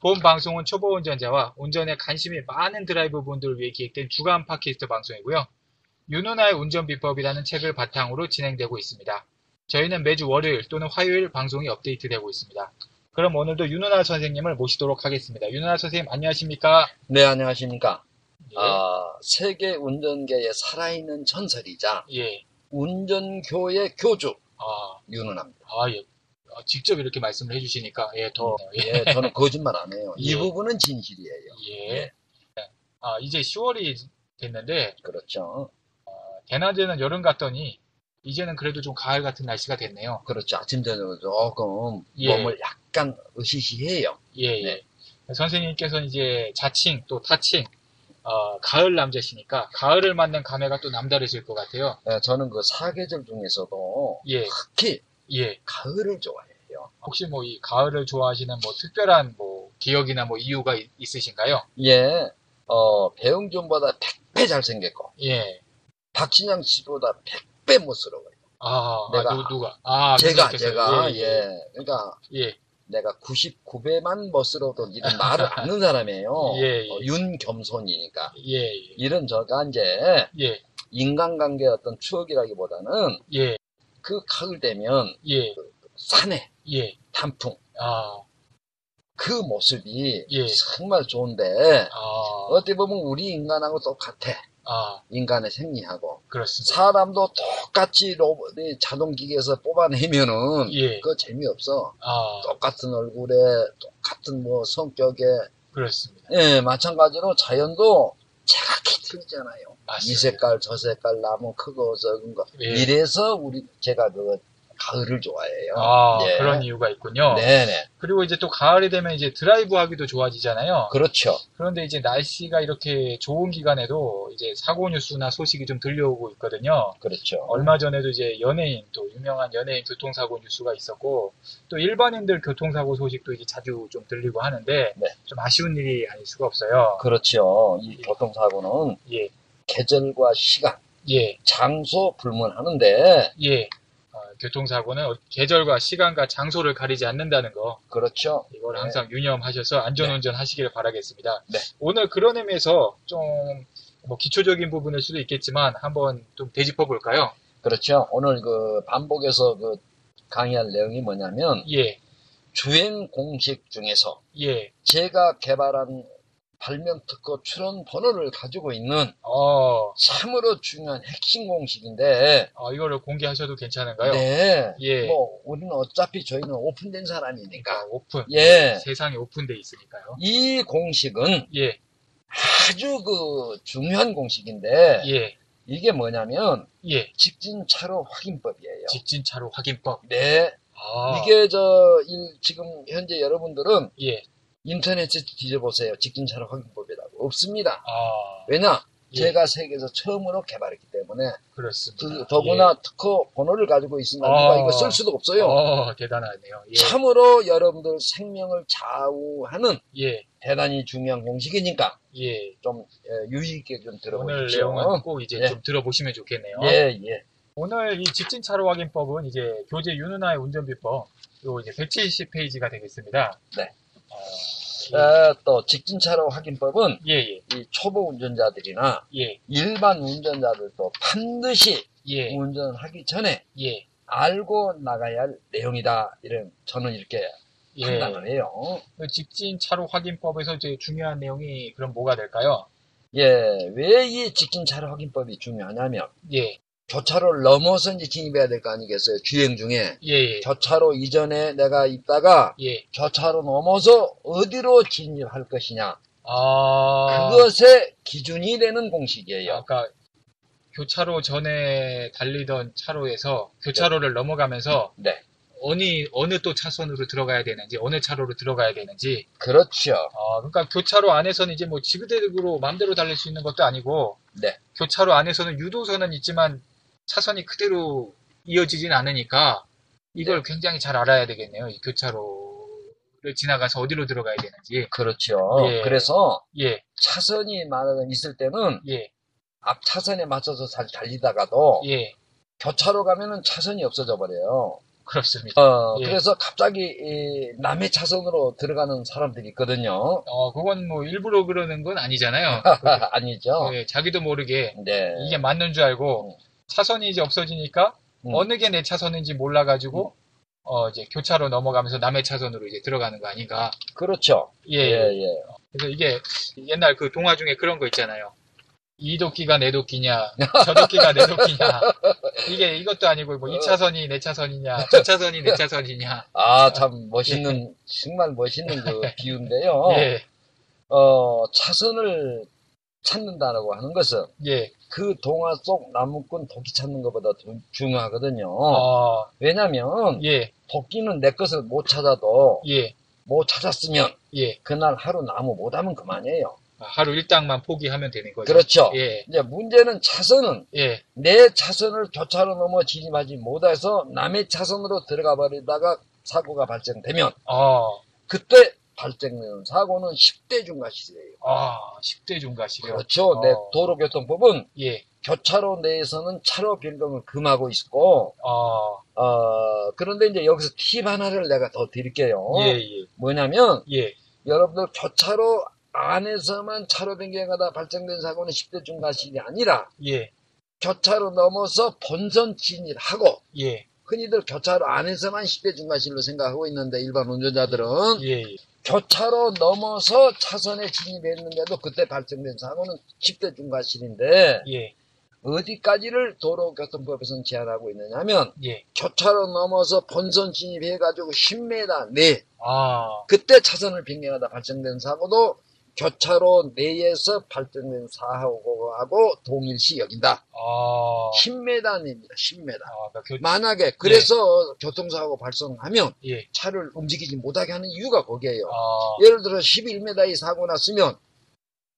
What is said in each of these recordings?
본 방송은 초보 운전자와 운전에 관심이 많은 드라이버 분들을 위해 기획된 주간 팟캐스트 방송이고요. 윤누나의 운전 비법이라는 책을 바탕으로 진행되고 있습니다. 저희는 매주 월요일 또는 화요일 방송이 업데이트되고 있습니다. 그럼 오늘도 윤누나 선생님을 모시도록 하겠습니다. 윤누나 선생님 안녕하십니까? 네, 안녕하십니까. 예. 아, 세계 운전계의 살아있는 전설이자 예. 운전교의 교주, 아, 윤은합니다. 아, 예. 어, 직접 이렇게 말씀을 해주시니까, 예, 더, 예. 예, 저는 거짓말 안 해요. 이 예. 부분은 진실이에요. 예. 아, 이제 10월이 됐는데, 그렇죠. 대낮에는 여름 같더니, 이제는 그래도 좀 가을 같은 날씨가 됐네요. 그렇죠. 아침, 저녁 조금 예. 몸을 약간 으시시해요. 예, 네. 예. 선생님께서는 이제 자칭, 또 타칭, 어, 가을 남자시니까, 가을을 맞는 감회가 또 남다르실 것 같아요. 예, 저는 그 사계절 중에서도 예, 특히 예. 가을을 좋아해요. 혹시 뭐 이 가을을 좋아하시는 뭐 특별한 뭐 기억이나 뭐 이유가 있- 있으신가요? 예, 어, 배용준보다 100배 잘생겼고, 예. 박진영 씨보다 100배 못스러워요. 아, 내가- 아, 누, 가 아, 제가? 제가, 예, 예. 그러니까, 예. 내가 99배만 멋스러워도 이런 말을 않는 사람이에요. 예, 예. 어, 윤겸손이니까. 예, 예. 이런 저가 이제 예, 인간관계 어떤 추억이라기보다는 예, 그 가을 되면 예, 산에 예. 단풍 아, 그 모습이 예. 정말 좋은데 아, 어떻게 보면 우리 인간하고 똑같아. 아, 인간의 생리하고 그렇습니다. 사람도 똑같이 로봇 자동기계에서 뽑아내면은 예, 그거 재미없어. 아, 똑같은 얼굴에 똑같은 뭐 성격에 그렇습니다. 예, 마찬가지로 자연도 제각기 틀리잖아요. 맞습니다. 이 색깔, 저 색깔, 나무 크고 적은 거. 예. 이래서 우리, 제가 그, 가을을 좋아해요. 아, 예. 그런 이유가 있군요. 네네. 그리고 이제 또 가을이 되면 이제 드라이브 하기도 좋아지잖아요. 그렇죠. 그런데 이제 날씨가 이렇게 좋은 기간에도 이제 사고 뉴스나 소식이 좀 들려오고 있거든요. 그렇죠. 얼마 전에도 이제 연예인, 또 유명한 연예인 교통사고 뉴스가 있었고, 또 일반인들 교통사고 소식도 이제 자주 좀 들리고 하는데, 네. 좀 아쉬운 일이 아닐 수가 없어요. 그렇죠. 이 교통사고는 예, 계절과 시간, 예, 장소 불문하는데, 예. 어, 교통사고는 계절과 시간과 장소를 가리지 않는다는 거, 그렇죠. 이걸 네. 항상 유념하셔서 안전운전 하시기를 바라겠습니다. 네. 오늘 그런 의미에서 좀, 뭐 기초적인 부분일 수도 있겠지만, 한번 좀 되짚어 볼까요? 그렇죠. 오늘 그 반복해서 그 강의할 내용이 뭐냐면, 예, 주행 공식 중에서 예, 제가 개발한 발명 특허 출원 번호를 가지고 있는 어, 참으로 중요한 핵심 공식인데, 어, 이거를 공개하셔도 괜찮은가요? 네. 예. 뭐, 우리는 어차피 저희는 오픈된 사람이니까. 아, 오픈. 예. 세상이 오픈돼 있으니까요. 이 공식은 예, 아주 그 중요한 공식인데, 예, 이게 뭐냐면, 예. 직진 차로 확인법이에요. 직진 차로 확인법. 네. 아, 이게 저, 일- 지금 현재 여러분들은 예, 인터넷에 뒤져보세요. 직진 차로 확인법이라고. 없습니다. 아, 왜냐? 예. 제가 세계에서 처음으로 개발했기 때문에, 그렇습니다. 그- 더구나 특허 번호를 가지고 있으니까 아. 누가 이거 쓸 수도 예. 없어요. 어, 대단하네요. 예, 참으로 여러분들 생명을 좌우하는 예, 대단히 중요한 공식이니까 예. 좀 예, 유의 있게 좀 오늘 들어보십시오. 내용은 꼭 이제 예. 좀 들어보시면 좋겠네요. 예, 예. 오늘 이 직진 차로 확인법은 이제 교재 윤은아의 운전비법 요 이제 170페이지가 되겠습니다. 네. 어, 아, 또 직진차로 확인법은 예, 예, 이 초보 운전자들이나 예, 일반 운전자들도 반드시 예, 운전하기 전에 예, 알고 나가야 할 내용이다. 이런 저는 이렇게 예. 판단을 해요. 그 직진 차로 확인법에서 이제 중요한 내용이 그럼 뭐가 될까요? 예, 왜 이 직진차로 확인법이 중요하냐면 예, 교차로를 넘어서 이제 진입해야 될 거 아니겠어요? 주행 중에. 예, 예. 교차로 이전에 내가 있다가 예. 교차로 넘어서 어디로 진입할 것이냐. 아. 그것의 기준이 되는 공식이에요. 아까 교차로 전에 달리던 차로에서 교차로를 넘어가면서 네. 어느 어느 또 차선으로 들어가야 되는지 어느 차로로 들어가야 되는지 그렇죠. 아 그러니까 교차로 안에서는 이제 뭐 지그재그로 마음대로 달릴 수 있는 것도 아니고 네. 교차로 안에서는 유도선은 있지만 차선이 그대로 이어지진 않으니까 이걸 굉장히 잘 알아야 되겠네요. 이 교차로를 지나가서 어디로 들어가야 되는지. 그렇죠. 예. 그래서 예, 차선이 만약에 있을 때는 예, 앞 차선에 맞춰서 잘 달리다가도 예. 교차로 가면은 차선이 없어져 버려요. 그렇습니다. 어, 예. 그래서 갑자기 이 남의 차선으로 들어가는 사람들이 있거든요. 어, 그건 뭐 일부러 그러는 건 아니잖아요. 아니죠. 예, 자기도 모르게 네. 이게 맞는 줄 알고 차선이 이제 없어지니까 음. 어느 게 내 차선인지 몰라가지고 어 이제 교차로 넘어가면서 남의 차선으로 이제 들어가는 거 아닌가. 그렇죠. 예. 예, 예. 그래서 이게 옛날 그 동화 중에 그런 거 있잖아요. 이 도끼가 내 도끼냐, 저 도끼가 내 도끼냐. 이게 이것도 아니고 뭐이 차선이 내 차선이냐, 저 차선이 내 차선이냐. 아, 참 멋있는, 정말 멋있는 그 비유인데요. 예, 어, 차선을 찾는다라고 하는 것은 예. 그 동화 속 나무꾼 도끼 찾는 것보다 더 중요하거든요. 어, 왜냐면 예, 도끼는 내 것을 못 찾아도 예, 못 찾았으면 예. 그날 하루 나무 못 하면 그만이에요. 하루 일당만 포기하면 되는 거죠. 그렇죠. 예, 이제 문제는 차선은 예, 내 차선을 교차로 넘어 진입하지 못해서 남의 차선으로 들어가 버리다가 사고가 발생되면 어, 그때 발생되는 사고는 10대 중과실이에요. 아, 10대 중과실이요. 그렇죠. 어. 내 도로교통법은 예, 교차로 내에서는 차로 변경을 금하고 있고 어, 어, 그런데 이제 여기서 팁 하나를 내가 더 드릴게요. 예, 예, 뭐냐면 예, 여러분들 교차로 안에서만 차로 변경하다 발생된 사고는 10대 중과실이 아니라 예, 교차로 넘어서 본선 진입하고 예, 흔히들 교차로 안에서만 10대 중과실로 생각하고 있는데 일반 운전자들은 예, 예. 교차로 넘어서 차선에 진입했는데도 그때 발생된 사고는 10대 중과실인데 예, 어디까지를 도로교통법에서는 제한하고 있느냐 하면 예. 교차로 넘어서 본선 진입해가지고 10m 내 아, 그때 차선을 변경하다 발생된 사고도 교차로 내에서 발생된 사고하고 동일시 여긴다. 아, 10m 내입니다. 10m. 아, 그러니까 교, 만약에 그래서 교통사고 발생하면 예, 차를 움직이지 못하게 하는 이유가 거기에요. 아, 예를 들어 11m의 사고 났으면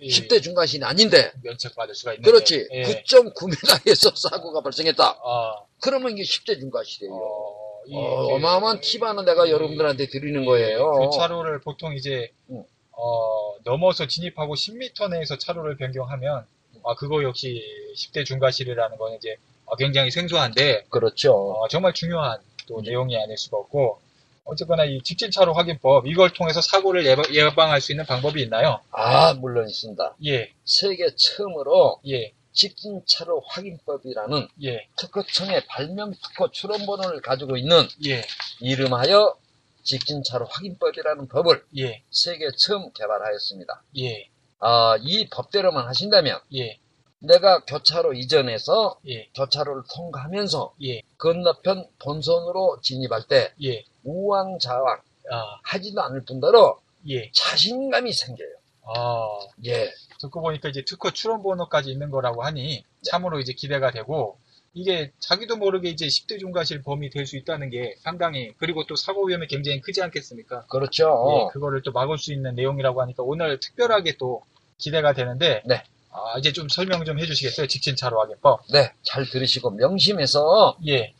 예, 10대 중과실이 아닌데 면책 받을 수가 있는데. 그렇지 예. 9.9m에서 사고가 발생했다. 아, 그러면 이게 10대 중과실이에요. 어, 이- 어, 그- 어마어마한 팁 하나 내가 여러분들한테 드리는 거예요. 교차로를 보통 이제 음. 어, 넘어서 진입하고 10m 내에서 차로를 변경하면 아, 그거 역시 10대 중과실이라는 거는 이제 어, 굉장히 생소한데 그렇죠. 어, 정말 중요한 또 내용이 아닐 수가 없고 어쨌거나 이 직진차로 확인법 이걸 통해서 사고를 예방, 예방할 수 있는 방법이 있나요? 아, 물론 있습니다. 예, 세계 처음으로 예, 직진차로 확인법이라는 예, 특허청의 발명 특허 출원번호를 가지고 있는 예, 이름하여 직진차로 확인법이라는 법을 예, 세계 처음 개발하였습니다. 예, 아, 이 법대로만 하신다면 예, 내가 교차로 이전에서 예, 교차로를 통과하면서 예, 건너편 본선으로 진입할 때 예, 우왕좌왕 아, 하지도 않을 뿐더러 예, 자신감이 생겨요. 아, 예. 듣고 보니까 이제 특허 출원 번호까지 있는 거라고 하니 참으로 이제 기대가 되고 이게 자기도 모르게 이제 10대 중과실 범위 될 수 있다는 게 상당히 그리고 또 사고 위험이 굉장히 크지 않겠습니까? 그렇죠. 예, 그거를 또 막을 수 있는 내용이라고 하니까 오늘 특별하게 또 기대가 되는데 네. 아, 이제 좀 설명 좀 해주시겠어요? 직진차로 확인법. 네, 잘 들으시고 명심해서 예,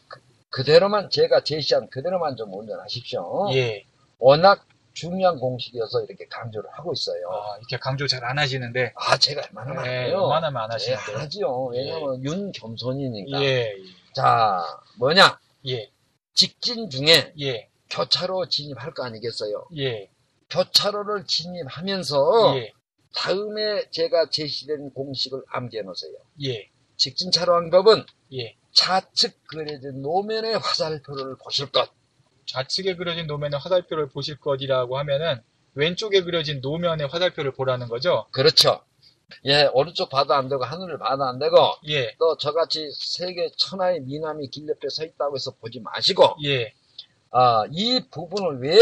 그 대로만 제가 제시한 그대로만 좀 운전하십시오. 예. 워낙 중요한 공식이어서 이렇게 강조를 하고 있어요. 아, 이렇게 강조 잘 안 하시는데 아, 제가 얼마나 예, 많아요. 웬만하면 안 네, 하시는데. 하죠. 왜냐면 윤겸손이니까. 예, 자, 뭐냐? 예, 직진 중에 예, 교차로 진입할 거 아니겠어요? 예, 교차로를 진입하면서 예, 다음에 제가 제시된 공식을 암기해 놓으세요. 예, 직진 차로 방법은 예. 좌측 그려진 노면의 화살표를 보실 것. 좌측에 그려진 노면의 화살표를 보실 것이라고 하면은 왼쪽에 그려진 노면의 화살표를 보라는 거죠. 그렇죠. 예, 오른쪽 봐도 안 되고 하늘을 봐도 안 되고 예, 또 저같이 세계 천하의 미남이 길 옆에 서 있다고 해서 보지 마시고 예, 아, 이 부분을 왜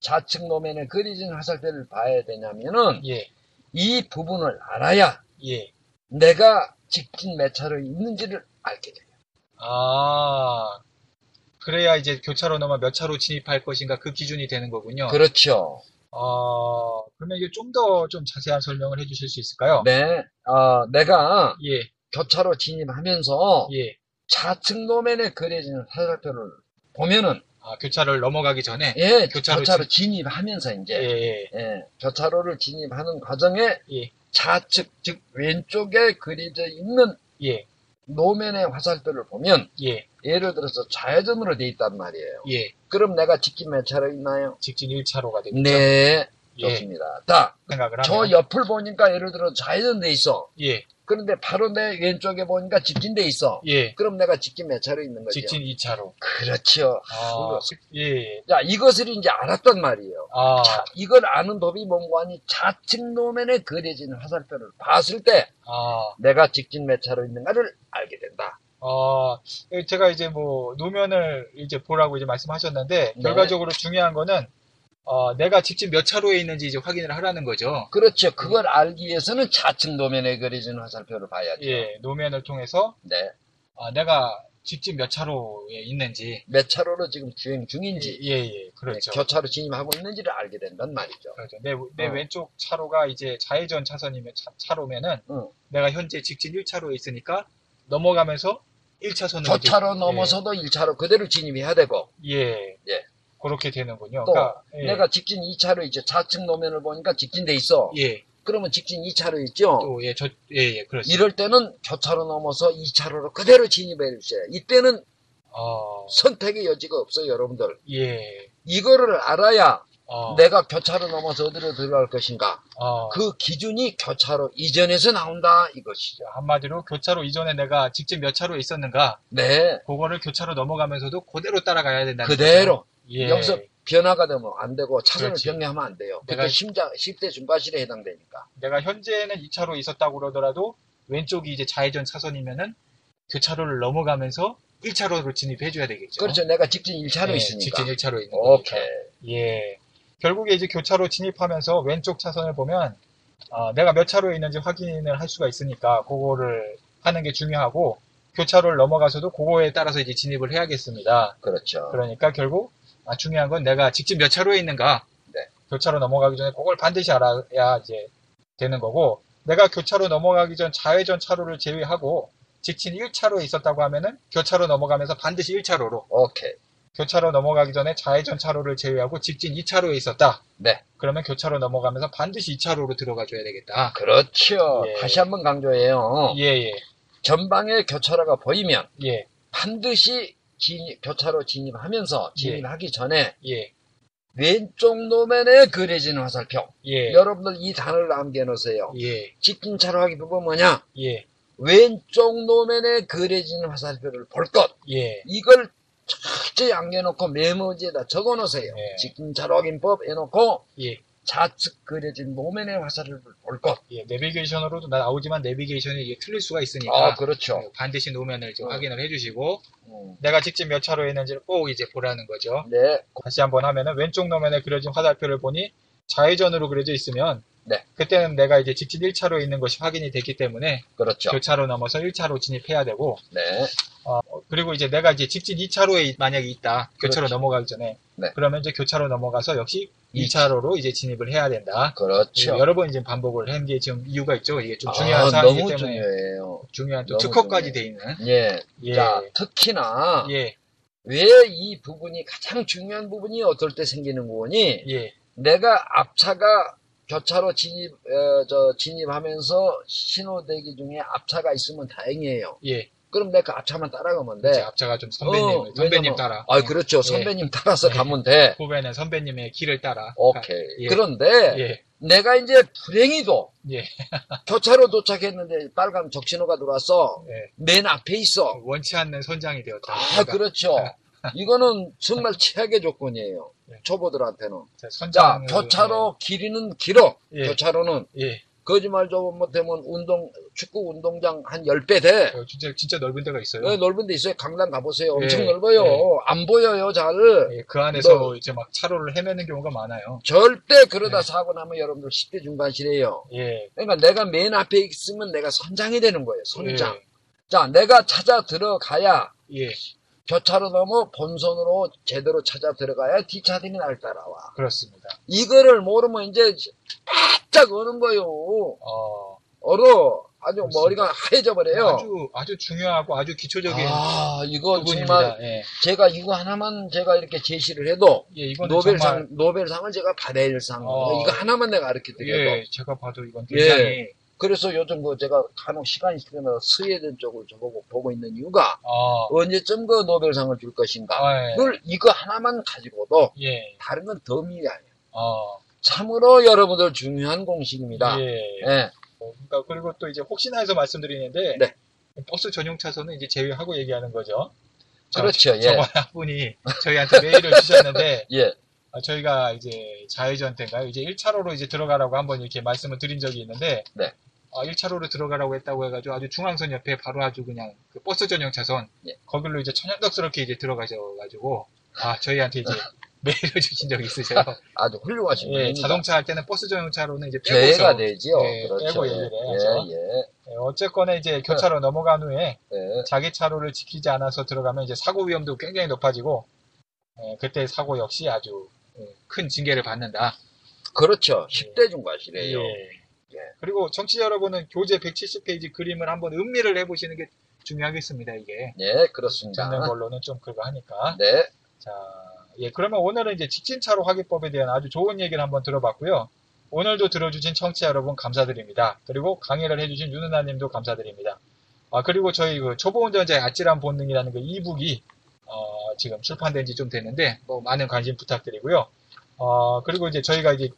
좌측 노면에 그려진 화살표를 봐야 되냐면은 예, 이 부분을 알아야 예. 내가 직진 몇 차로 있는지를 알게 돼요. 아, 그래야 이제 교차로 넘어 몇 차로 진입할 것인가 그 기준이 되는 거군요. 그렇죠. 어, 그러면 이게 좀 더좀 자세한 설명을 해 주실 수 있을까요? 네, 어, 내가 예, 교차로 진입하면서 예. 좌측 노면에 그려진 화살표를 보면은 아, 교차를 넘어가기 전에 예, 교차로 교차로, 진 입하면서 예, 이제 예, 예, 교차로를 진입하는 과정에 예. 좌측 즉 왼쪽에 그려져 있는 예, 노면의 화살표를 보면 예, 예를 들어서 좌회전으로 돼 있단 말이에요. 예. 그럼 내가 직진 몇 차로 있나요? 직진 1차로가 되겠죠. 네, 예, 좋습니다. 자, 생각을 저 옆을 보니까 예를 들어 좌회전 돼 있어. 예, 그런데 바로 내 왼쪽에 보니까 직진 돼 있어. 예. 그럼 내가 직진 몇 차로 있는 거죠? 직진 2차로. 그렇죠. 아, 예, 예. 자, 이것을 이제 알았단 말이에요. 아, 자, 이걸 아는 법이 뭔가 하니 좌측 노면에 그려진 화살표를 봤을 때 아, 내가 직진 몇 차로 있는가를 알게 된다. 어, 제가 이제 뭐, 노면을 이제 보라고 이제 말씀하셨는데, 네. 결과적으로 중요한 거는, 어, 내가 직진 몇 차로에 있는지 이제 확인을 하라는 거죠. 그렇죠. 그걸 알기 위해서는 좌측 노면에 그려진 화살표를 봐야죠. 예, 노면을 통해서, 네. 어, 내가 직진 몇 차로에 있는지, 몇 차로로 지금 주행 중인지, 예, 예, 그렇죠. 네, 교차로 진입하고 있는지를 알게 된단 말이죠. 그렇죠. 내, 내 어. 왼쪽 차로가 이제 좌회전 차선이면 차, 로면은 응. 내가 현재 직진 1차로에 있으니까 넘어가면서 1차선으로 교차로 넘어서도 1차로 그대로 진입해야 되고, 예, 예. 그렇게 되는군요. 또 그러니까, 예, 내가 직진 2차로 이제 좌측 노면을 보니까 직진돼 있어. 예, 그러면 직진 2차로 있죠. 또, 예, 저, 예, 예, 그렇습니다. 이럴 때는 교차로 넘어서 2차로로 그대로 진입해 주세요. 이때는 어, 선택의 여지가 없어요, 여러분들. 예, 이거를 알아야 어, 내가 교차로 넘어서 어디로 들어갈 것인가. 어, 그 기준이 교차로 이전에서 나온다 이것이죠. 한마디로 교차로 이전에 내가 직진 몇 차로에 있었는가, 네, 그거를 교차로 넘어가면서도 그대로 따라가야 된다는 그대로. 예, 여기서 변화가 되면 안 되고 차선을 그렇지. 변경하면 안 돼요. 그때 심장 10대 중과실에 해당되니까. 내가 현재는 2차로 있었다고 그러더라도 왼쪽이 이제 좌회전 차선이면은 교차로를 넘어가면서 1차로로 진입해줘야 되겠죠. 그렇죠. 내가 직진 1차로 예, 있으니까. 직진 1차로 있는 오케이. 거니까. 예. 결국에 이제 교차로 진입하면서 왼쪽 차선을 보면 어, 내가 몇 차로에 있는지 확인을 할 수가 있으니까 그거를 하는 게 중요하고 교차로를 넘어가서도 그거에 따라서 이제 진입을 해야겠습니다. 그렇죠. 그러니까 결국 아, 중요한 건 내가 직진 몇 차로에 있는가 네. 교차로 넘어가기 전에 그걸 반드시 알아야 이제 되는 거고 내가 교차로 넘어가기 전 좌회전 차로를 제외하고 직진 1차로에 있었다고 하면은 교차로 넘어가면서 반드시 1차로로 오케이. 교차로 넘어가기 전에 좌회전 차로를 제외하고 직진 2차로에 있었다. 네. 그러면 교차로 넘어가면서 반드시 2차로로 들어가 줘야 되겠다. 그렇죠. 예. 다시 한번 강조해요. 예, 예, 전방에 교차로가 보이면 예, 반드시 진입- 교차로 진입하면서 진입하기 전에 예, 왼쪽 노면에 그려진 화살표. 예, 여러분들 이 단어를 남겨놓으세요. 예, 직진 차로 하기 부분 뭐냐? 예, 왼쪽 노면에 그려진 화살표를 볼 것. 예, 이걸 철저히 안겨놓고 메모지에다 적어놓으세요. 네. 직진 차로 확인법 해놓고 예, 좌측 그려진 노면의 화살표를 볼 것. 예. 내비게이션으로도 나오지만 내비게이션이 이게 틀릴 수가 있으니까 아, 그렇죠. 반드시 노면을 좀 어. 확인을 해주시고 음, 내가 직진 몇 차로에 있는지를 꼭 이제 보라는 거죠. 네, 다시 한번 하면은 왼쪽 노면에 그려진 화살표를 보니 좌회전으로 그려져 있으면 네. 그때는 내가 이제 직진 1차로에 있는 것이 확인이 됐기 때문에 그렇죠. 교차로 넘어서 1차로 진입해야 되고 네, 어, 그리고 이제 내가 이제 직진 2차로에 만약에 있다. 교차로 그렇죠. 넘어가기 전에. 네. 그러면 이제 교차로 넘어가서 역시 2차로로 이제 진입을 해야 된다. 그렇죠. 예, 여러 번 이제 반복을 한 게 지금 이유가 있죠. 이게 좀 아, 중요한 사항이기 너무 때문에. 중요해요. 중요한 또 특허까지 중요해요. 돼 있는. 예. 예. 자, 특히나 예, 왜 이 부분이 가장 중요한 부분이 어떨 때 생기는 부분이 예, 내가 앞차가 교차로 진입 어, 저 진입하면서 신호 대기 중에 앞차가 있으면 다행이에요. 예. 그럼 내가 그 앞차만 따라가면 돼. 앞차가 좀 선배님, 어, 선배님 왜냐면- 따라. 아, 그렇죠. 예. 선배님 따라서 예. 가면 돼. 후배는 선배님의 길을 따라. 오케이. 예. 그런데 예, 내가 이제 불행히도 예, 교차로 도착했는데 빨간 적신호가 들어왔어. 예. 맨 앞에 있어. 원치 않는 선장이 되었다. 아, 그렇죠. 이거는 정말 최악의 조건이에요. 네. 초보들한테는. 자, 자, 선장. 교차로 길이는 길어. 예. 교차로는. 예, 거짓말 좀 못하면 운동, 축구 운동장 한 10배 돼. 어, 진짜 진짜 넓은 데가 있어요. 네, 넓은 데 있어요. 강남 가 보세요. 엄청 예, 넓어요. 예. 안 보여요, 잘. 예, 그 안에서 너- 이제 막 차로를 헤매는 경우가 많아요. 절대 그러다 네. 사고 나면 여러분들 10대 중반시래요. 예. 그러니까 내가 맨 앞에 있으면 내가 선장이 되는 거예요. 선장. 예. 자, 내가 찾아 들어가야 예, 교차로 넘어 본선으로 제대로 찾아 들어가야 뒷차들이 날 따라와. 그렇습니다. 이거를 모르면 이제 바짝 어는 거요. 어, 얼어. 아주 그렇습니다. 머리가 하얘져 버려요. 아주 아주 중요하고 아주 기초적인 아, 이거 부분입니다. 정말 예. 제가 이거 하나만 제가 이렇게 제시를 해도 예, 노벨상 정말 노벨상을 제가 될 상. 어. 이거 하나만 내가 가르쳐 드려도. 예, 제가 봐도 이건 예. 굉장히 그래서 요즘 그 제가 간혹 시간이 있으면 스웨덴 쪽을 저보고 보고 있는 이유가 어, 언제쯤 그 노벨상을 줄 것인가. 아, 예. 이거 하나만 가지고도 예. 다른 건 덤이 아니에요. 어, 참으로 여러분들 중요한 공식입니다. 예. 예. 어, 그러니까 그리고 또 이제 혹시나 해서 말씀드리는데 네. 버스 전용 차선은 이제 제외하고 얘기하는 거죠. 저- 그렇죠, 예. 저번에 한 분이 저희한테 메일을 주셨는데 예. 아, 저희가 이제 좌회전 때인가요? 이제 1차로로 이제 들어가라고 한번 이렇게 말씀을 드린 적이 있는데 네. 아, 1차로로 들어가라고 했다고 해가지고 아주 중앙선 옆에 바로 아주 그냥 그 버스 전용 차선 예. 거길로 이제 천연덕스럽게 이제 들어가셔가지고 아 저희한테 이제 메일을 주신 적이 있으세요. 아주 훌륭하신 예, 분입니다. 자동차 할 때는 버스 전용차로는 이제 빼고서 되지요. 예, 그렇죠. 빼고 예, 얘기를 해야죠. 예, 예, 어쨌거나 이제 교차로 넘어간 후에 예. 자기 차로를 지키지 않아서 들어가면 이제 사고 위험도 굉장히 높아지고 예, 그때 사고 역시 아주 예, 큰 징계를 받는다. 그렇죠. 10대 중과시래요. 예. 그리고 청취자 여러분은 교재 170페이지 그림을 한번 음미를 해보시는 게 중요하겠습니다. 이게 네, 그렇습니다. 듣는 걸로는 좀 그거 하니까. 네. 자, 예, 그러면 오늘은 이제 직진차로 하기법에 대한 아주 좋은 얘기를 한번 들어봤고요. 오늘도 들어주신 청취자 여러분 감사드립니다. 그리고 강의를 해주신 윤은아님도 감사드립니다. 아, 그리고 저희 그 초보운전자의 아찔한 본능이라는 그 이북이, 어, 지금 출판된 지 좀 됐는데, 뭐, 많은 관심 부탁드리고요. 어, 그리고 이제 저희가 이제,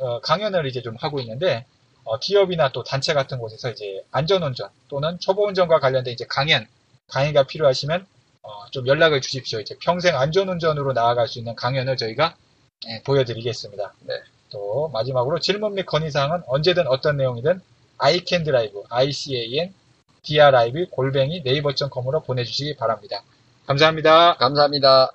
어, 강연을 이제 좀 하고 있는데, 어, 기업이나 또 단체 같은 곳에서 이제 안전운전 또는 초보운전과 관련된 이제 강연, 강의가 필요하시면, 어, 좀 연락을 주십시오. 이제 평생 안전운전으로 나아갈 수 있는 강연을 저희가 예, 보여드리겠습니다. 네. 또 마지막으로 질문 및 건의사항은 언제든 어떤 내용이든 iCanDrive, ICAN, DRIV 골뱅이 네이버.com으로 보내주시기 바랍니다. 감사합니다. 감사합니다.